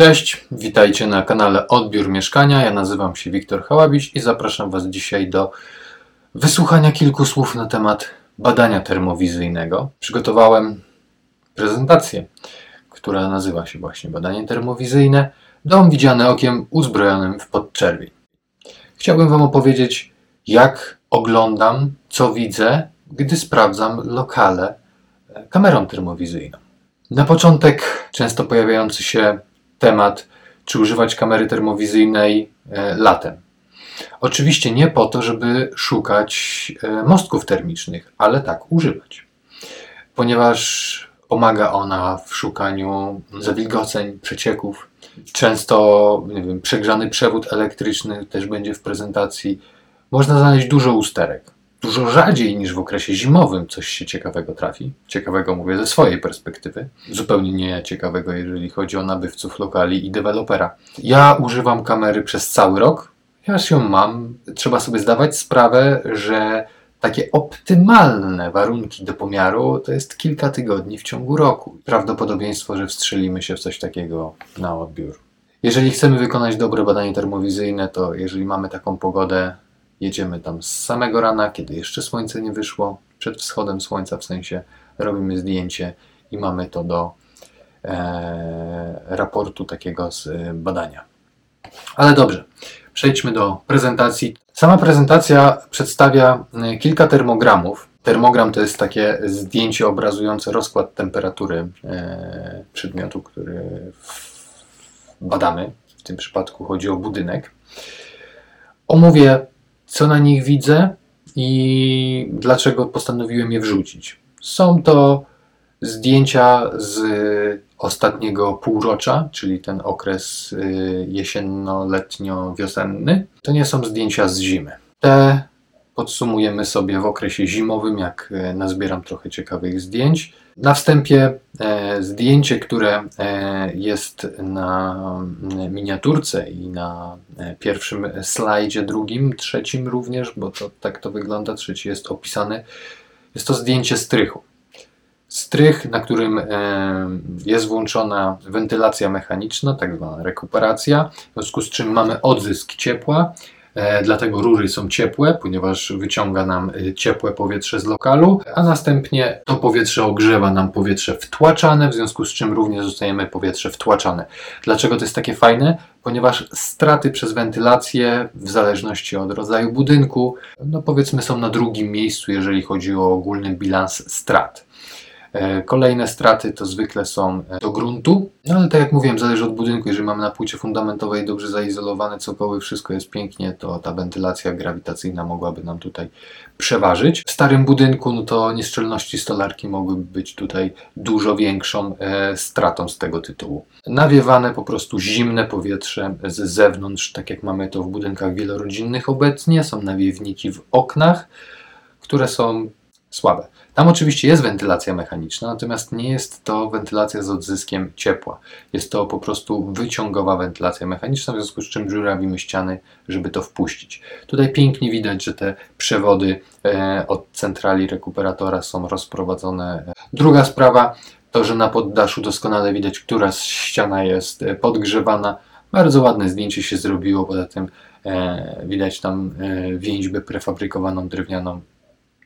Cześć, witajcie na kanale Odbiór Mieszkania. Ja nazywam się Wiktor Hałabiś i zapraszam Was dzisiaj do wysłuchania kilku słów na temat badania termowizyjnego. Przygotowałem prezentację, która nazywa się właśnie Badanie termowizyjne. Dom widziany okiem uzbrojonym w podczerwień. Chciałbym Wam opowiedzieć, jak oglądam, co widzę, gdy sprawdzam lokale kamerą termowizyjną. Na początek często pojawiający się temat, czy używać kamery termowizyjnej e, latem. Oczywiście nie po to, żeby szukać e, mostków termicznych, ale tak używać, ponieważ pomaga ona w szukaniu zawilgoceń, przecieków. Często wiem, przegrzany przewód elektryczny też będzie w prezentacji. Można znaleźć dużo usterek dużo rzadziej niż w okresie zimowym coś się ciekawego trafi. Ciekawego mówię ze swojej perspektywy. Zupełnie nie ciekawego, jeżeli chodzi o nabywców lokali i dewelopera. Ja używam kamery przez cały rok. Ja ją mam. Trzeba sobie zdawać sprawę, że takie optymalne warunki do pomiaru to jest kilka tygodni w ciągu roku. Prawdopodobieństwo, że wstrzelimy się w coś takiego na odbiór. Jeżeli chcemy wykonać dobre badanie termowizyjne, to jeżeli mamy taką pogodę, Jedziemy tam z samego rana, kiedy jeszcze słońce nie wyszło, przed wschodem słońca w sensie robimy zdjęcie i mamy to do e, raportu takiego z e, badania. Ale dobrze, przejdźmy do prezentacji. Sama prezentacja przedstawia e, kilka termogramów. Termogram to jest takie zdjęcie obrazujące rozkład temperatury e, przedmiotu, który badamy. W tym przypadku chodzi o budynek. Omówię co na nich widzę i dlaczego postanowiłem je wrzucić. Są to zdjęcia z ostatniego półrocza, czyli ten okres y, jesienno-letnio-wiosenny. To nie są zdjęcia z zimy. Te podsumujemy sobie w okresie zimowym, jak e, nazbieram trochę ciekawych zdjęć. Na wstępie e, zdjęcie, które e, jest na miniaturce i na e, pierwszym slajdzie, drugim, trzecim również, bo to, tak to wygląda, trzeci jest opisany. Jest to zdjęcie strychu. Strych, na którym jest włączona wentylacja mechaniczna, tak zwana rekuperacja, w związku z czym mamy odzysk ciepła dlatego rury są ciepłe, ponieważ wyciąga nam e, ciepłe powietrze z lokalu, a następnie to powietrze ogrzewa nam powietrze wtłaczane, w związku z czym również zostajemy powietrze wtłaczane. Dlaczego to jest takie fajne? Ponieważ straty przez wentylację, w zależności od rodzaju budynku, no powiedzmy są na drugim miejscu, jeżeli chodzi o ogólny bilans strat. E, kolejne straty to zwykle są e, do gruntu, no ale tak jak mówiłem, zależy od budynku. Jeżeli mamy na płycie fundamentowej dobrze zaizolowane cokoły, wszystko jest pięknie, to ta wentylacja grawitacyjna mogłaby nam tutaj przeważyć. W starym budynku no to nieszczelności stolarki mogłyby być tutaj dużo większą e, stratą z tego tytułu. Nawiewane po prostu zimne powietrze z zewnątrz, tak jak mamy to w budynkach wielorodzinnych obecnie, są nawiewniki w oknach, które są słabe. Tam oczywiście jest wentylacja mechaniczna, natomiast nie jest to wentylacja z odzyskiem ciepła. Jest to po prostu wyciągowa wentylacja mechaniczna, w związku z czym żurawimy ściany, żeby to wpuścić. Tutaj pięknie widać, że te przewody e, od centrali rekuperatora są rozprowadzone. Druga sprawa to, że na poddaszu doskonale widać, która ściana jest e, podgrzewana. Bardzo ładne zdjęcie się zrobiło, poza tym e, widać tam więźbę prefabrykowaną drewnianą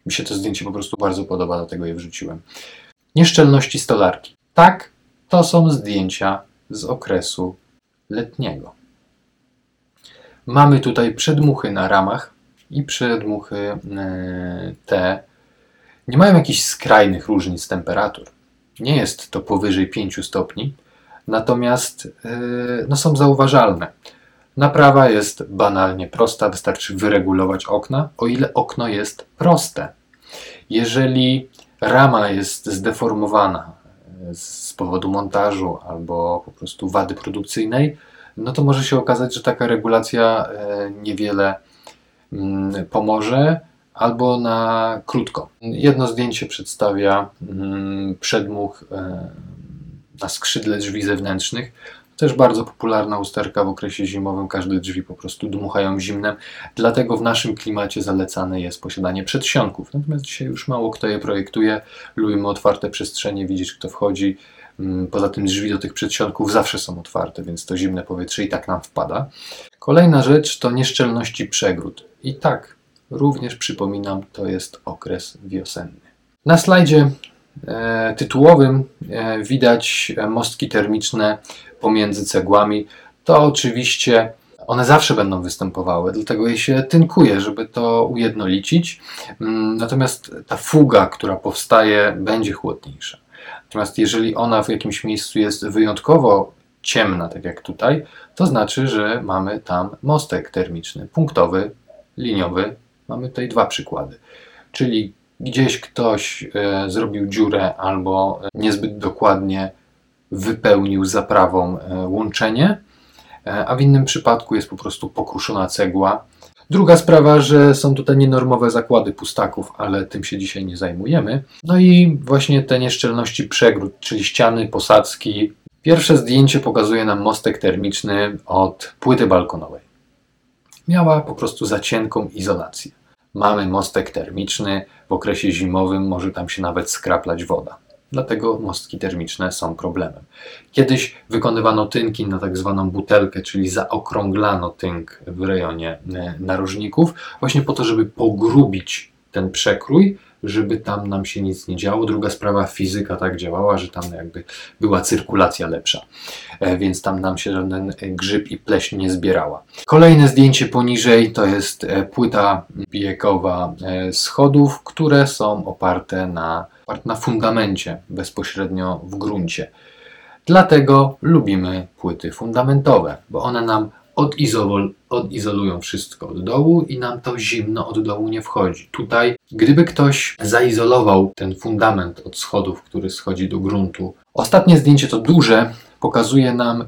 mi się to zdjęcie po prostu bardzo podoba, dlatego je wrzuciłem. Nieszczelności stolarki. Tak, to są zdjęcia z okresu letniego. Mamy tutaj przedmuchy na ramach i przedmuchy e, te nie mają jakichś skrajnych różnic temperatur. Nie jest to powyżej 5 stopni, natomiast e, no, są zauważalne. Naprawa jest banalnie prosta, wystarczy wyregulować okna, o ile okno jest proste. Jeżeli rama jest zdeformowana e, z powodu montażu albo po prostu wady produkcyjnej, no to może się okazać, że taka regulacja e, niewiele mm, pomoże albo na krótko. Jedno zdjęcie przedstawia mm, przedmuch e, na skrzydle drzwi zewnętrznych. Też bardzo popularna usterka w okresie zimowym. Każde drzwi po prostu dmuchają zimnem. Dlatego w naszym klimacie zalecane jest posiadanie przedsionków. Natomiast dzisiaj już mało kto je projektuje. Lubimy otwarte przestrzenie, widzieć kto wchodzi. Mm, poza tym drzwi do tych przedsionków zawsze są otwarte, więc to zimne powietrze i tak nam wpada. Kolejna rzecz to nieszczelności przegród. I tak, również przypominam, to jest okres wiosenny. Na slajdzie tytułowym e, widać mostki termiczne pomiędzy cegłami. To oczywiście one zawsze będą występowały, dlatego je się tynkuje, żeby to ujednolicić. Mm, natomiast ta fuga, która powstaje, będzie chłodniejsza. Natomiast jeżeli ona w jakimś miejscu jest wyjątkowo ciemna, tak jak tutaj, to znaczy, że mamy tam mostek termiczny, punktowy, liniowy. Mamy tutaj dwa przykłady. Czyli gdzieś ktoś e, zrobił dziurę albo niezbyt dokładnie wypełnił zaprawą e, łączenie, e, a w innym przypadku jest po prostu pokruszona cegła. Druga sprawa, że są tutaj nienormowe zakłady pustaków, ale tym się dzisiaj nie zajmujemy. No i właśnie te nieszczelności przegród, czyli ściany, posadzki. Pierwsze zdjęcie pokazuje nam mostek termiczny od płyty balkonowej. Miała po prostu za cienką izolację. Mamy mostek termiczny, w okresie zimowym może tam się nawet skraplać woda. Dlatego mostki termiczne są problemem. Kiedyś wykonywano tynki na tak zwaną butelkę, czyli zaokrąglano tynk w rejonie e, narożników, właśnie po to, żeby pogrubić ten przekrój, żeby tam nam się nic nie działo. Druga sprawa, fizyka tak działała, że tam jakby była cyrkulacja lepsza, e, więc tam nam się żaden grzyb i pleśń nie zbierała. Kolejne zdjęcie poniżej to jest e, płyta biekowa schodów, które są oparte na na fundamencie, bezpośrednio w gruncie. Dlatego lubimy płyty fundamentowe, bo one nam odizol, odizolują wszystko od dołu i nam to zimno od dołu nie wchodzi. Tutaj, gdyby ktoś zaizolował ten fundament od schodów, który schodzi do gruntu, ostatnie zdjęcie to duże, pokazuje nam,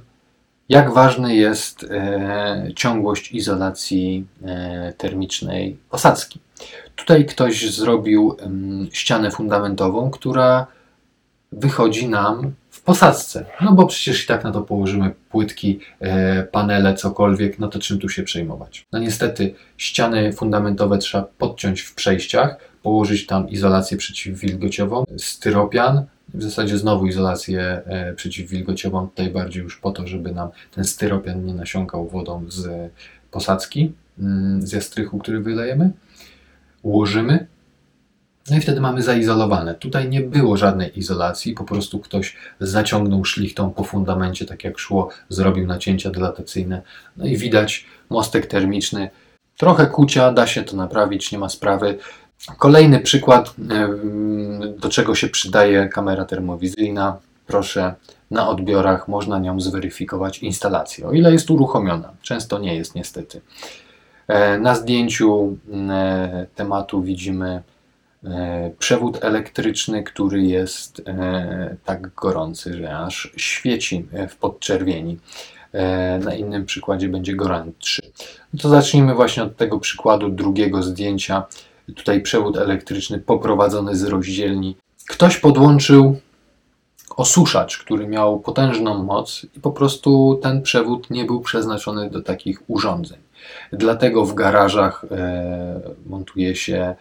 jak ważna jest e, ciągłość izolacji e, termicznej posadzki. Tutaj ktoś zrobił ścianę fundamentową, która wychodzi nam w posadzce. No bo przecież i tak na to położymy płytki, e, panele, cokolwiek, no to czym tu się przejmować? No niestety ściany fundamentowe trzeba podciąć w przejściach, położyć tam izolację przeciwwilgociową, styropian, w zasadzie znowu izolację e, przeciwwilgociową, tutaj bardziej już po to, żeby nam ten styropian nie nasiąkał wodą z posadzki, mm, z jastrychu, który wylejemy ułożymy. No i wtedy mamy zaizolowane. Tutaj nie było żadnej izolacji, po prostu ktoś zaciągnął szlichtą po fundamencie, tak jak szło, zrobił nacięcia dilatacyjne. No i widać mostek termiczny. Trochę kucia, da się to naprawić, nie ma sprawy. Kolejny przykład, do czego się przydaje kamera termowizyjna. Proszę, na odbiorach można nią zweryfikować instalację, o ile jest uruchomiona. Często nie jest niestety. E, na zdjęciu e, tematu widzimy przewód elektryczny, który jest tak gorący, że aż świeci w podczerwieni. Na innym przykładzie będzie Gorant 3. No to zacznijmy właśnie od tego przykładu drugiego zdjęcia. Tutaj przewód elektryczny poprowadzony z rozdzielni. Ktoś podłączył osuszacz, który miał potężną moc i po prostu ten przewód nie był przeznaczony do takich urządzeń. Dlatego w garażach e, montuje się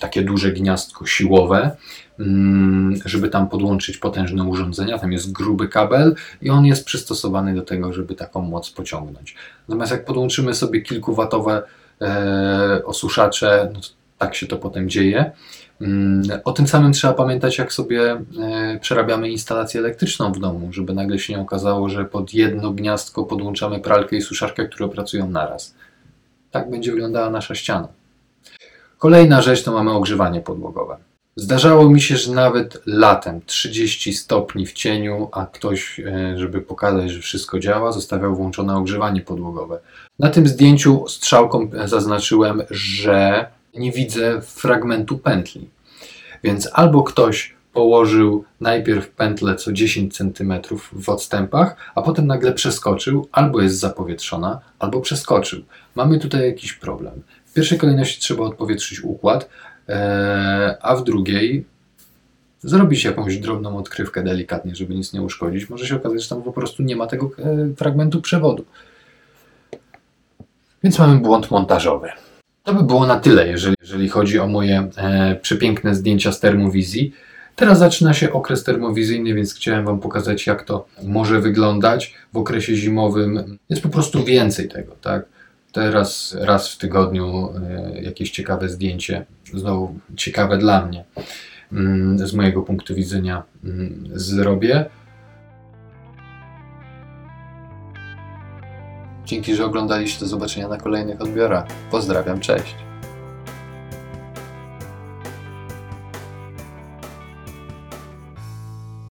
takie duże gniazdko siłowe, mm, żeby tam podłączyć potężne urządzenia. Tam jest gruby kabel i on jest przystosowany do tego, żeby taką moc pociągnąć. Natomiast jak podłączymy sobie kilkuwatowe e, osuszacze, no tak się to potem dzieje. Mm, o tym samym trzeba pamiętać, jak sobie e, przerabiamy instalację elektryczną w domu, żeby nagle się nie okazało, że pod jedno gniazdko podłączamy pralkę i suszarkę, które pracują naraz. Tak będzie wyglądała nasza ściana. Kolejna rzecz to mamy ogrzewanie podłogowe. Zdarzało mi się, że nawet latem 30 stopni w cieniu, a ktoś, e, żeby pokazać, że wszystko działa, zostawiał włączone ogrzewanie podłogowe. Na tym zdjęciu strzałką zaznaczyłem, że nie widzę fragmentu pętli. Więc albo ktoś położył najpierw pętlę co 10 cm w odstępach, a potem nagle przeskoczył, albo jest zapowietrzona, albo przeskoczył. Mamy tutaj jakiś problem. Pierwszej kolejności trzeba odpowietrzyć układ, e, a w drugiej zrobić jakąś drobną odkrywkę delikatnie, żeby nic nie uszkodzić. Może się okazać, że tam po prostu nie ma tego e, fragmentu przewodu. Więc mamy błąd montażowy. To by było na tyle, jeżeli, jeżeli chodzi o moje e, przepiękne zdjęcia z termowizji. Teraz zaczyna się okres termowizyjny, więc chciałem Wam pokazać, jak to może wyglądać w okresie zimowym. Jest po prostu więcej tego, tak? Teraz raz w tygodniu e, jakieś ciekawe zdjęcie, znowu ciekawe dla mnie, mm, z mojego punktu widzenia mm, zrobię. Dzięki, że oglądaliście. Do zobaczenia na kolejnych odbiorach. Pozdrawiam, cześć.